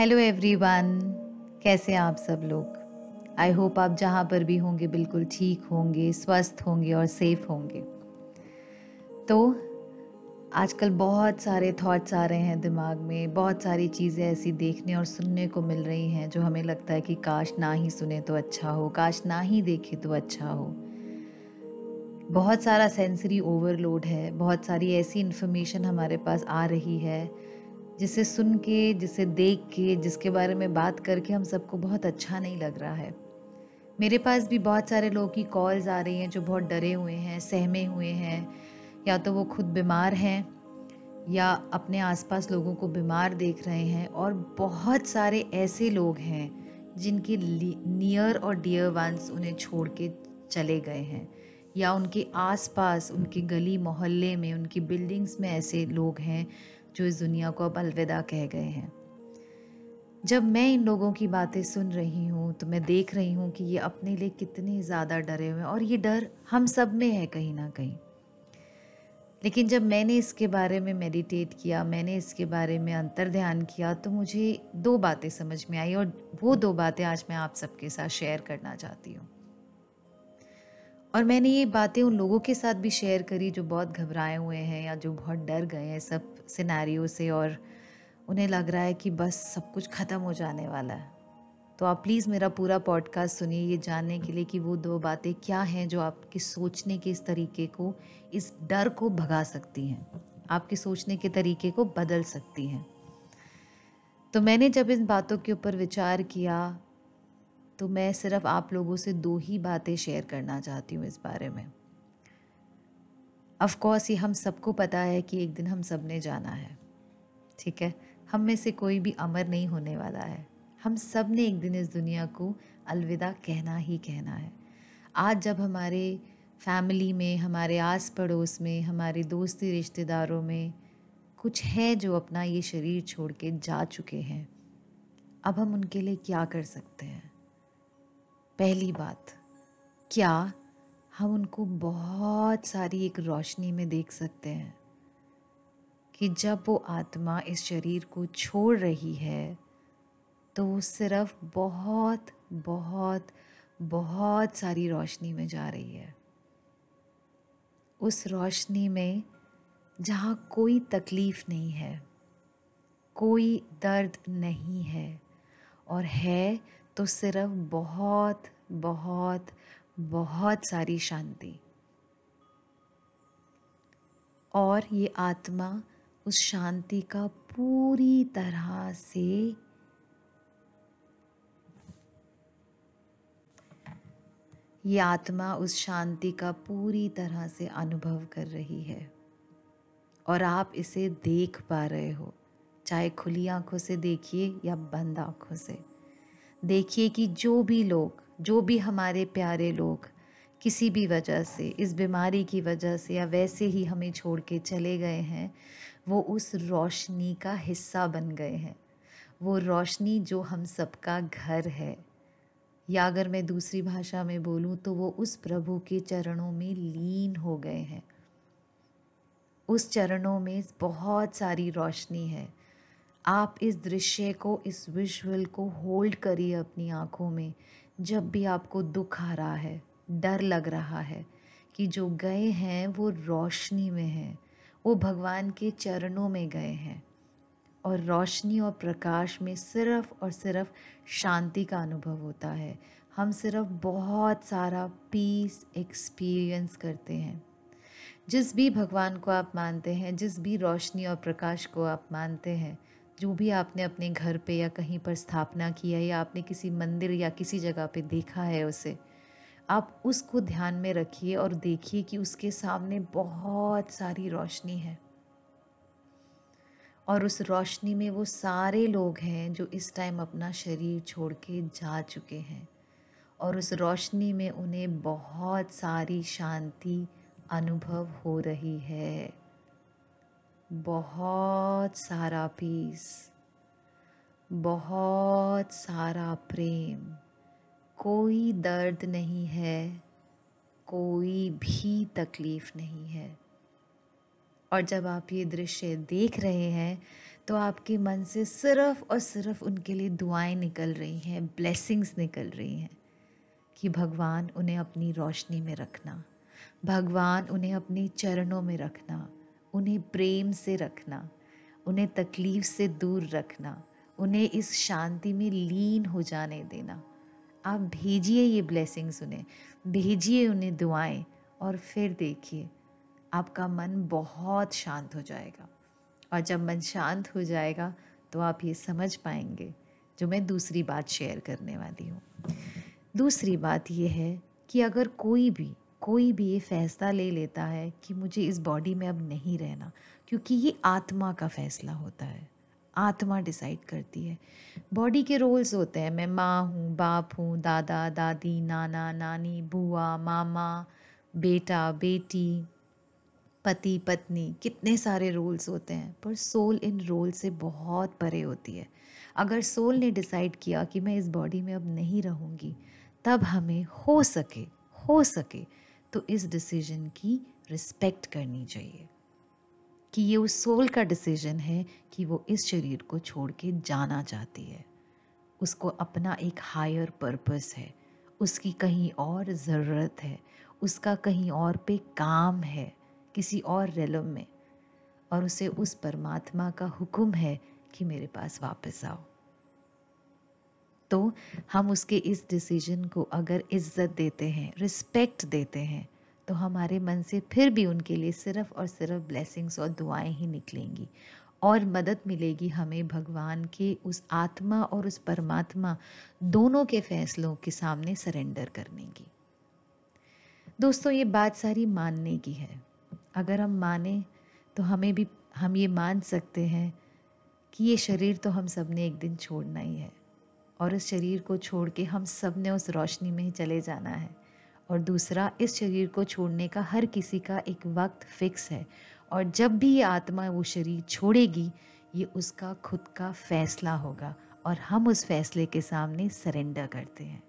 Hello everyone कैसे हैं आप सब लोग? आई होप आप जहाँ पर भी होंगे, बिल्कुल ठीक होंगे, स्वस्थ होंगे और सेफ़ होंगे। तो आजकल बहुत सारे थॉट्स आ रहे हैं दिमाग में, बहुत सारी चीज़ें ऐसी देखने और सुनने को मिल रही हैं जो हमें लगता है कि काश ना ही सुने तो अच्छा हो, काश ना ही देखे तो अच्छा हो। बहुत सारा सेंसरी ओवरलोड है, बहुत सारी ऐसी इन्फॉर्मेशन हमारे पास आ रही है जिसे सुन के, जिसे देख के, जिसके बारे में बात करके हम सबको बहुत अच्छा नहीं लग रहा है। मेरे पास भी बहुत सारे लोगों की कॉल्स आ रही हैं जो बहुत डरे हुए हैं, सहमे हुए हैं। या तो वो खुद बीमार हैं, या अपने आसपास लोगों को बीमार देख रहे हैं। और बहुत सारे ऐसे लोग हैं जिनके नियर और डियर वंस उन्हें छोड़ के चले गए हैं। या उनके आसपास, उनके गली मोहल्ले में, उनकी बिल्डिंग्स में ऐसे लोग हैं जो इस दुनिया को अब अलविदा कह गए हैं। जब मैं इन लोगों की बातें सुन रही हूँ तो मैं देख रही हूँ कि ये अपने लिए कितने ज़्यादा डरे हुए हैं और ये डर हम सब में है कहीं ना कहीं। लेकिन जब मैंने इसके बारे में मेडिटेट किया, मैंने इसके बारे में अंतर ध्यान किया तो मुझे दो बातें समझ में आई और वो दो बातें आज मैं आप सबके साथ शेयर करना चाहती हूँ। और मैंने ये बातें उन लोगों के साथ भी शेयर करी जो बहुत घबराए हुए हैं या जो बहुत डर गए हैं सब सिनेरियो से और उन्हें लग रहा है कि बस सब कुछ ख़त्म हो जाने वाला है। तो आप प्लीज़ मेरा पूरा पॉडकास्ट सुनिए, ये जानने के लिए कि वो दो बातें क्या हैं जो आपके सोचने के इस तरीके को, इस डर को भगा सकती हैं। आपके सोचने के तरीके को बदल सकती हैं। तो मैंने जब इन बातों के ऊपर विचार किया तो मैं सिर्फ़ आप लोगों से दो ही बातें शेयर करना चाहती हूँ इस बारे में। ऑफ़ कोर्स ये हम सबको पता है कि एक दिन हम सबने जाना है। ठीक है? हम में से कोई भी अमर नहीं होने वाला है। हम सबने एक दिन इस दुनिया को अलविदा कहना ही कहना है। आज जब हमारे फैमिली में, हमारे आस पड़ोस में, हमारे दोस्ती रिश्तेदारों में कुछ है जो अपना ये शरीर छोड़ के जा चुके हैं, अब हम उनके लिए क्या कर सकते हैं? पहली बात, क्या हम उनको बहुत सारी एक रोशनी में देख सकते हैं? कि जब वो आत्मा इस शरीर को छोड़ रही है तो वो सिर्फ़ बहुत बहुत बहुत सारी रोशनी में जा रही है। उस रोशनी में जहाँ कोई तकलीफ़ नहीं है, कोई दर्द नहीं है और है तो सिर्फ़ बहुत बहुत बहुत सारी शांति। और ये आत्मा उस शांति का पूरी तरह से ये आत्मा उस शांति का पूरी तरह से अनुभव कर रही है। और आप इसे देख पा रहे हो, चाहे खुली आँखों से देखिए या बंद आँखों से। देखिए कि जो भी लोग, जो भी हमारे प्यारे लोग किसी भी वजह से, इस बीमारी की वजह से या वैसे ही हमें छोड़ के चले गए हैं, वो उस रोशनी का हिस्सा बन गए हैं। वो रोशनी जो हम सबका घर है। या अगर मैं दूसरी भाषा में बोलूँ तो वो उस प्रभु के चरणों में लीन हो गए हैं। उस चरणों में बहुत सारी रोशनी है। आप इस दृश्य को, इस विजुअल को होल्ड करिए अपनी आँखों में। जब भी आपको दुख आ रहा है, डर लग रहा है कि जो गए हैं, वो रोशनी में हैं। वो भगवान के चरणों में गए हैं। और रोशनी और प्रकाश में सिर्फ़ और सिर्फ़ शांति का अनुभव होता है। हम सिर्फ़ बहुत सारा पीस एक्सपीरियंस करते हैं। जिस भी भगवान को आप मानते हैं, जिस भी रोशनी और प्रकाश को आप मानते हैं जो भी आपने अपने घर पे या कहीं पर स्थापना किया या आपने किसी मंदिर या किसी जगह पे देखा है उसे, आप उसको ध्यान में रखिए और देखिए कि उसके सामने बहुत सारी रोशनी है। और उस रोशनी में वो सारे लोग हैं जो इस टाइम अपना शरीर छोड़ के जा चुके हैं। और उस रोशनी में उन्हें बहुत सारी शांति अनुभव हो रही है। बहुत सारा पीस बहुत सारा प्रेम। कोई दर्द नहीं है, कोई भी तकलीफ़ नहीं है। और जब आप ये दृश्य देख रहे हैं तो आपके मन से सिर्फ़ और सिर्फ़ उनके लिए दुआएँ निकल रही हैं ब्लेसिंग्स निकल रही हैं, कि भगवान उन्हें अपनी रोशनी में रखना, भगवान उन्हें अपने चरणों में रखना। उन्हें प्रेम से रखना, उन्हें तकलीफ़ से दूर रखना, उन्हें इस शांति में लीन हो जाने देना। आप भेजिए ये ब्लेसिंग्स उन्हें, भेजिए उन्हें दुआएँ और फिर देखिए, आपका मन बहुत शांत हो जाएगा। और जब मन शांत हो जाएगा तो आप ये समझ पाएँगे, जो मैं दूसरी बात शेयर करने वाली हूँ। दूसरी बात ये है कि अगर कोई भी कोई भी ये फैसला ले लेता है कि मुझे इस बॉडी में अब नहीं रहना, क्योंकि ये आत्मा का फैसला होता है। आत्मा डिसाइड करती है। बॉडी के रोल्स होते हैं। मैं माँ हूँ, बाप हूँ, दादा, दादी, नाना, नानी, बुआ, मामा, बेटा, बेटी, पति, पत्नी, कितने सारे रोल्स होते हैं। पर सोल इन रोल से बहुत परे होती है। अगर सोल ने डिसाइड किया कि मैं इस बॉडी में अब नहीं रहूँगी, तब हमें हो सके हो सके तो इस डिसीज़न की रिस्पेक्ट करनी चाहिए कि ये उस सोल का डिसीज़न है कि वो इस शरीर को छोड़ के जाना चाहती है। उसको अपना एक हायर पर्पस है। उसकी कहीं और ज़रूरत है। उसका कहीं और पे काम है। किसी और रेलम में। और उसे उस परमात्मा का हुक्म है कि मेरे पास वापस आओ। तो हम उसके इस डिसीज़न को अगर इज़्ज़त देते हैं रिस्पेक्ट देते हैं तो हमारे मन से फिर भी उनके लिए सिर्फ़ और सिर्फ़ ब्लेसिंग्स और दुआएँ ही निकलेंगी। और मदद मिलेगी हमें भगवान के उस आत्मा और उस परमात्मा दोनों के फैसलों के सामने सरेंडर करने की। दोस्तों, ये बात सारी मानने की है। अगर हम माने तो हमें भी, हम ये मान सकते हैं कि ये शरीर तो हम सबने एक दिन छोड़ना ही है। और उस शरीर को छोड़ के हम सबने उस रोशनी में ही चले जाना है। और दूसरा, इस शरीर को छोड़ने का हर किसी का एक वक्त फिक्स है। और जब भी ये आत्मा वो शरीर छोड़ेगी, ये उसका खुद का फैसला होगा और हम उस फैसले के सामने सरेंडर करते हैं।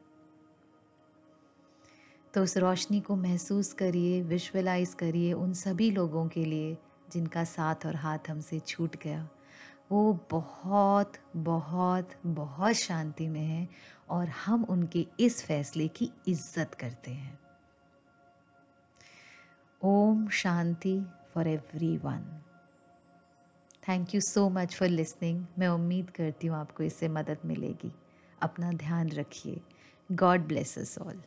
तो उस रोशनी को महसूस करिए विजुअलाइज करिए उन सभी लोगों के लिए जिनका साथ और हाथ हमसे छूट गया। वो बहुत बहुत बहुत शांति में हैं और हम उनके इस फैसले की इज़्ज़त करते हैं। Om Shanti for everyone thank you so much for listening मैं उम्मीद करती हूँ आपको इससे मदद मिलेगी। अपना ध्यान रखिए। God bless us all